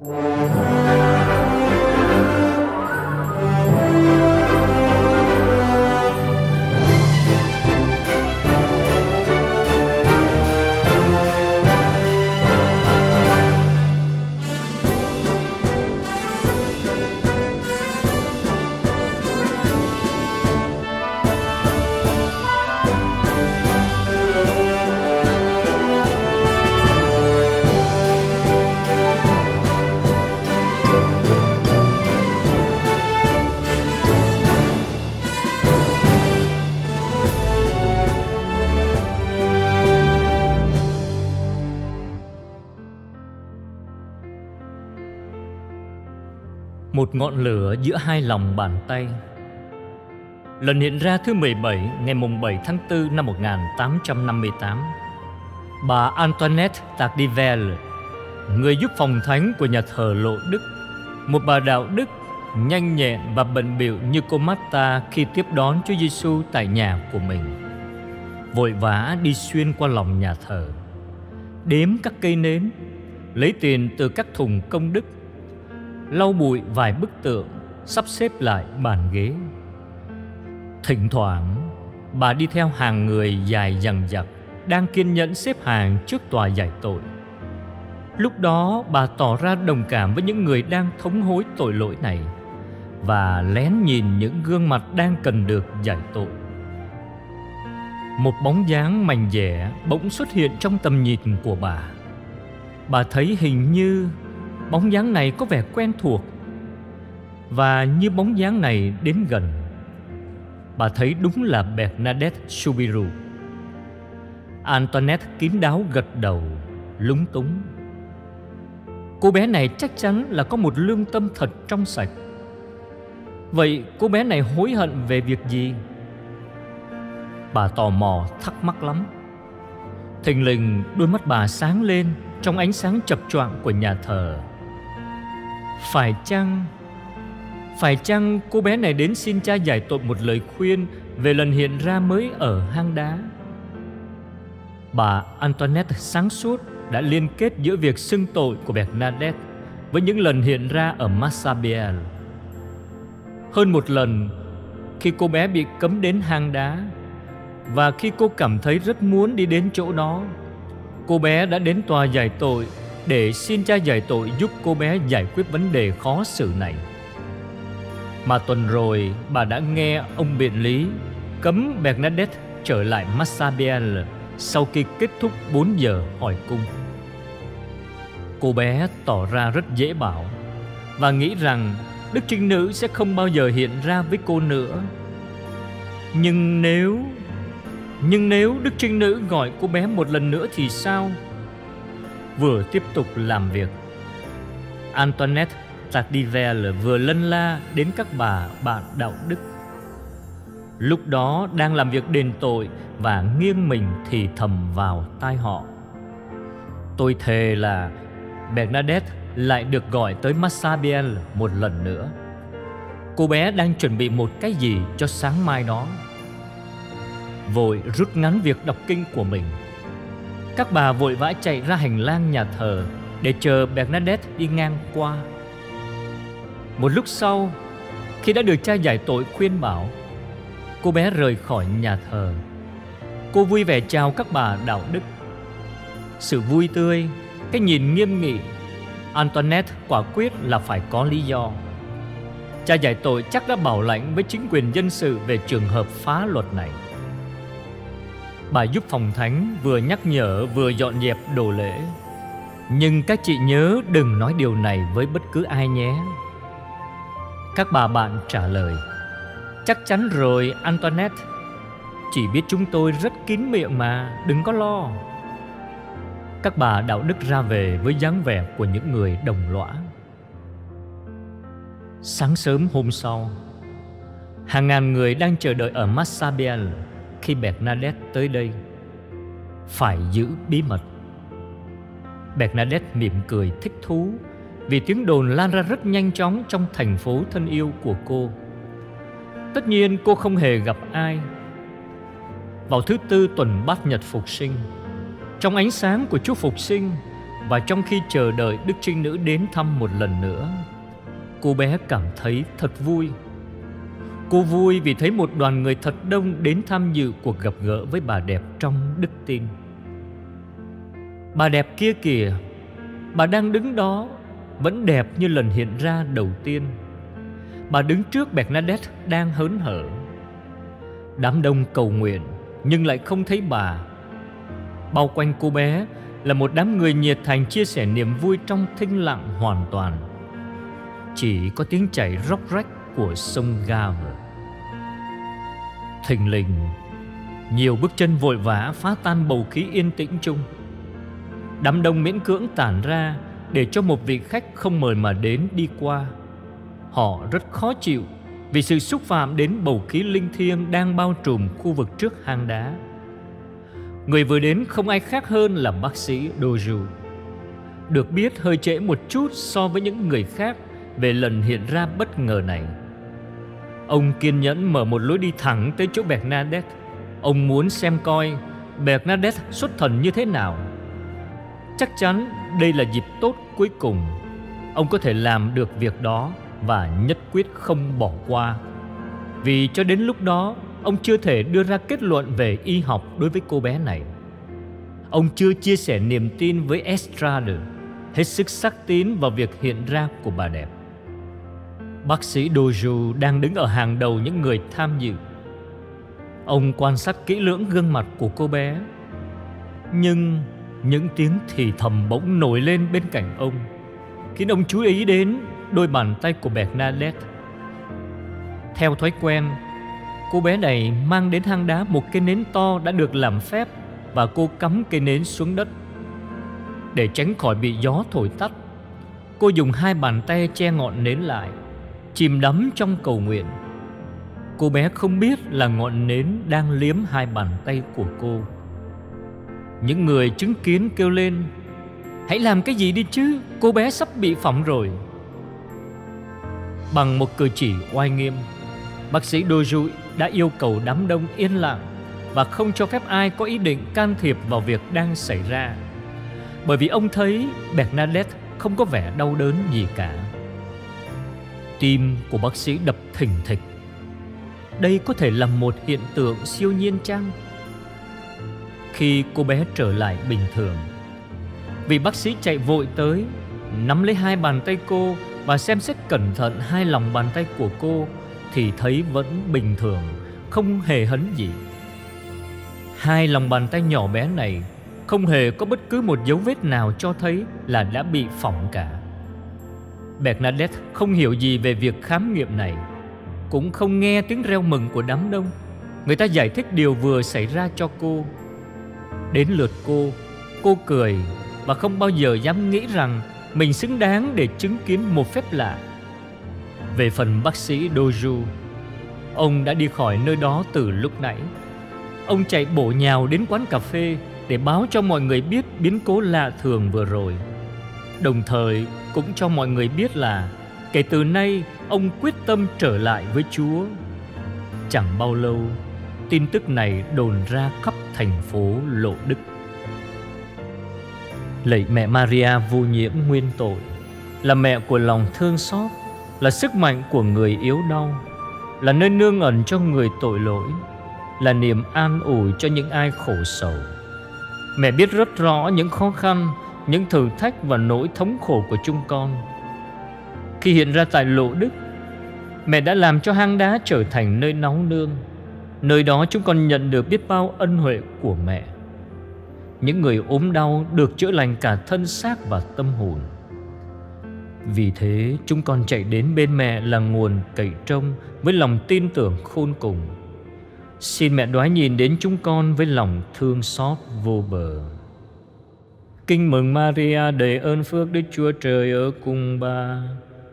Música Một ngọn lửa giữa hai lòng bàn tay. Lần hiện ra thứ 17 ngày mùng 7 tháng 4 năm 1858 Bà Antoinette Tardivelle Người giúp phòng thánh của nhà thờ Lộ Đức. Một bà đạo đức nhanh nhẹn và bận biệu như cô Marta khi tiếp đón Chúa Giêsu tại nhà của mình. Vội vã đi xuyên qua lòng nhà thờ, đếm các cây nến, lấy tiền từ các thùng công đức lau bụi vài bức tượng, sắp xếp lại bàn ghế. Thỉnh thoảng, bà đi theo hàng người dài dằng dặc đang kiên nhẫn xếp hàng trước tòa giải tội. Lúc đó, bà tỏ ra đồng cảm với những người đang thống hối tội lỗi này và lén nhìn những gương mặt đang cần được giải tội. Một bóng dáng mảnh dẻ bỗng xuất hiện trong tầm nhìn của bà. Bà thấy hình như Bóng dáng này có vẻ quen thuộc. Và như bóng dáng này đến gần, Bà thấy đúng là Bernadette Subiru Antoinette kín đáo gật đầu, Lúng túng. Cô bé này chắc chắn là có một lương tâm thật trong sạch. Vậy cô bé này hối hận về việc gì? Bà tò mò thắc mắc lắm. Thình lình đôi mắt bà sáng lên Trong ánh sáng chập choạng của nhà thờ phải chăng Phải chăng cô bé này đến xin cha giải tội một lời khuyên Về lần hiện ra mới ở hang đá Bà Antoinette sáng suốt đã liên kết giữa việc xưng tội của Bernadette với những lần hiện ra ở Massabielle. Hơn một lần, khi cô bé bị cấm đến hang đá và khi cô cảm thấy rất muốn đi đến chỗ đó, cô bé đã đến tòa giải tội để xin cha giải tội giúp cô bé giải quyết vấn đề khó xử này. Mà tuần rồi, bà đã nghe ông biện lý, cấm Bernadette trở lại Massabiel sau khi kết thúc 4 giờ hỏi cung. Cô bé tỏ ra rất dễ bảo và nghĩ rằng Đức Trinh Nữ sẽ không bao giờ hiện ra với cô nữa. Nhưng nếu nhưng nếu Đức Trinh Nữ gọi cô bé một lần nữa thì sao? Vừa tiếp tục làm việc. Antoinette Tardivelle vừa lân la đến các bà, bạn đạo đức. Lúc đó đang làm việc đền tội và nghiêng mình thì thầm vào tai họ. Tôi thề là Bernadette lại được gọi tới Massabielle một lần nữa. Cô bé đang chuẩn bị một cái gì cho sáng mai đó. Vội rút ngắn việc đọc kinh của mình các bà vội vã chạy ra hành lang nhà thờ để chờ Bernadette đi ngang qua. Một lúc sau, khi đã được cha giải tội khuyên bảo, cô bé rời khỏi nhà thờ. Cô vui vẻ chào các bà đạo đức. Sự vui tươi, cái nhìn nghiêm nghị, Antoinette quả quyết là phải có lý do. Cha giải tội chắc đã bảo lãnh với chính quyền dân sự về trường hợp phá luật này. Bà giúp phòng thánh vừa nhắc nhở, vừa dọn dẹp đồ lễ. Nhưng các chị nhớ đừng nói điều này với bất cứ ai nhé. Các bà bạn trả lời, Chắc chắn rồi, Antoinette. Chỉ biết chúng tôi rất kín miệng mà, Đừng có lo. Các bà đạo đức ra về với dáng vẻ của những người đồng lõa. Sáng sớm hôm sau, Hàng ngàn người đang chờ đợi ở Massabielle khi Bernadette tới đây phải giữ bí mật. Bernadette mỉm cười thích thú vì tiếng đồn lan ra rất nhanh chóng trong thành phố thân yêu của cô. Tất nhiên cô không hề gặp ai. Vào thứ tư tuần bát nhật phục sinh, trong ánh sáng của Chúa phục sinh, Và trong khi chờ đợi Đức Trinh Nữ đến thăm một lần nữa Cô bé cảm thấy thật vui Cô vui vì thấy một đoàn người thật đông đến tham dự cuộc gặp gỡ với bà đẹp trong đức tin. Bà đẹp kia kìa, bà đang đứng đó, vẫn đẹp như lần hiện ra đầu tiên. Bà đứng trước Bernadette đang hớn hở. Đám đông cầu nguyện nhưng lại không thấy bà. Bao quanh cô bé là một đám người nhiệt thành chia sẻ niềm vui trong thinh lặng hoàn toàn. Chỉ có tiếng chảy róc rách của sông Gave. Thình lình, nhiều bước chân vội vã phá tan bầu khí yên tĩnh chung. Đám đông miễn cưỡng tản ra để cho một vị khách không mời mà đến đi qua. Họ rất khó chịu vì sự xúc phạm đến bầu khí linh thiêng đang bao trùm khu vực trước hang đá. Người vừa đến không ai khác hơn là bác sĩ Doju. Được biết hơi trễ một chút so với những người khác về lần hiện ra bất ngờ này. Ông kiên nhẫn mở một lối đi thẳng tới chỗ Bernadette. Ông muốn xem coi Bernadette xuất thần như thế nào. Chắc chắn đây là dịp tốt cuối cùng. Ông có thể làm được việc đó và nhất quyết không bỏ qua. Vì cho đến lúc đó, ông chưa thể đưa ra kết luận về y học đối với cô bé này. Ông chưa chia sẻ niềm tin với Estrada hết sức sắc tín vào việc hiện ra của bà đẹp. Bác sĩ Doju đang đứng ở hàng đầu những người tham dự. Ông quan sát kỹ lưỡng gương mặt của cô bé. Nhưng những tiếng thì thầm bỗng nổi lên bên cạnh ông, khiến ông chú ý đến đôi bàn tay của Bernadette. Theo thói quen, cô bé này mang đến hang đá một cây nến to đã được làm phép và cô cắm cây nến xuống đất. Để tránh khỏi bị gió thổi tắt, cô dùng hai bàn tay che ngọn nến lại chìm đắm trong cầu nguyện. Cô bé không biết là ngọn nến đang liếm hai bàn tay của cô. Những người chứng kiến kêu lên, Hãy làm cái gì đi chứ Cô bé sắp bị phỏng rồi Bằng một cử chỉ oai nghiêm, Bác sĩ Doju đã yêu cầu đám đông yên lặng Và không cho phép ai có ý định can thiệp vào việc đang xảy ra Bởi vì ông thấy Bernadette không có vẻ đau đớn gì cả Tim của bác sĩ đập thình thịch. Đây có thể là một hiện tượng siêu nhiên chăng? Khi cô bé trở lại bình thường Vì bác sĩ chạy vội tới, Nắm lấy hai bàn tay cô Và xem xét cẩn thận hai lòng bàn tay của cô Thì thấy vẫn bình thường, Không hề hấn gì. Hai lòng bàn tay nhỏ bé này Không hề có bất cứ một dấu vết nào cho thấy Là đã bị phỏng cả. Bernadette không hiểu gì về việc khám nghiệm này. Cũng không nghe tiếng reo mừng của đám đông. Người ta giải thích điều vừa xảy ra cho cô. Đến lượt cô Cô cười Và không bao giờ dám nghĩ rằng Mình xứng đáng để chứng kiến một phép lạ. Về phần bác sĩ Doju, Ông đã đi khỏi nơi đó từ lúc nãy. Ông chạy bổ nhào đến quán cà phê Để báo cho mọi người biết biến cố lạ thường vừa rồi. Đồng thời cũng cho mọi người biết là kể từ nay ông quyết tâm trở lại với Chúa. Chẳng bao lâu, tin tức này đồn ra khắp thành phố Lộ Đức. Lạy mẹ Maria vô nhiễm nguyên tội, là mẹ của lòng thương xót, là sức mạnh của người yếu đau, là nơi nương ẩn cho người tội lỗi, là niềm an ủi cho những ai khổ sầu. Mẹ biết rất rõ những khó khăn những thử thách và nỗi thống khổ của chúng con. Khi hiện ra tại Lộ Đức, mẹ đã làm cho hang đá trở thành nơi nóng nương. Nơi đó chúng con nhận được biết bao ân huệ của mẹ. Những người ốm đau được chữa lành cả thân xác và tâm hồn. Vì thế chúng con chạy đến bên mẹ là nguồn cậy trông với lòng tin tưởng khôn cùng. Xin mẹ đoái nhìn đến chúng con với lòng thương xót vô bờ. Kinh mừng Maria đầy ơn phước Đức Chúa Trời ở cùng bà.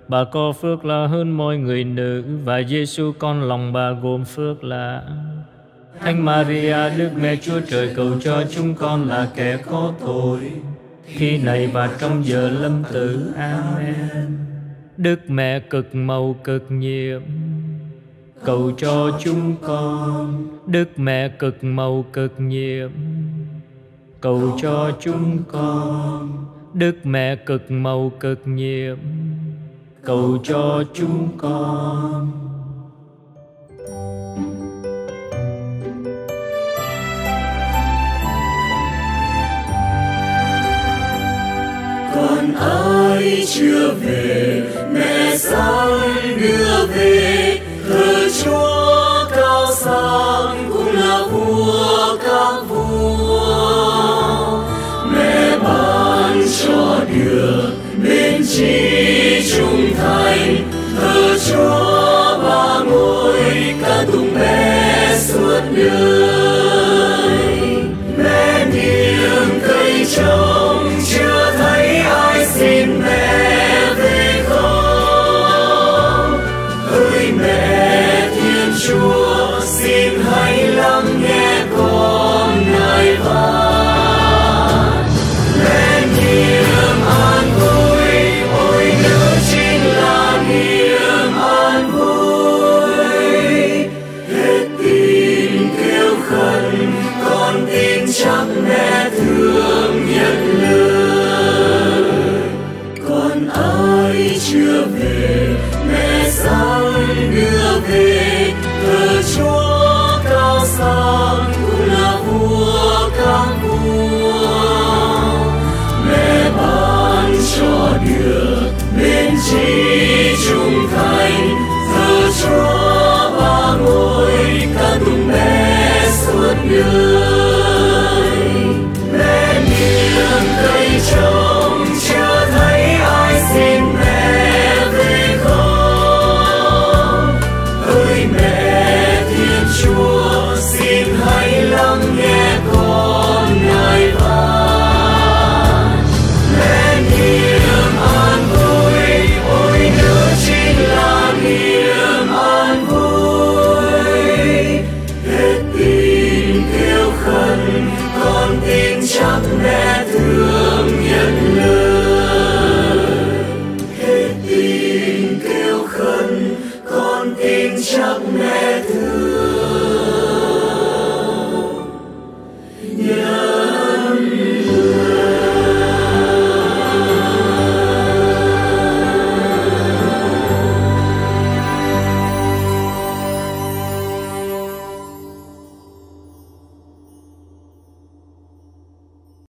Bà có phước là hơn mọi người nữ và Giêsu con lòng bà gồm phước là Thánh Maria, Đức Mẹ Chúa Trời cầu cho chúng con là kẻ có tội khi này và trong giờ lâm tử. Amen. Đức Mẹ cực màu cực nhiệm, cầu cho chúng con. Đức Mẹ cực màu cực nhiệm cầu cho chúng con. Đức mẹ cực màu cực nhiệm, cầu cho chúng con. Con ai chưa về, mẹ sáng đưa về? Chúa ba ngôi ca tụng mẹ suốt đời. Mẹ niềm cây trâu enchanted tim chẳng mẹ thương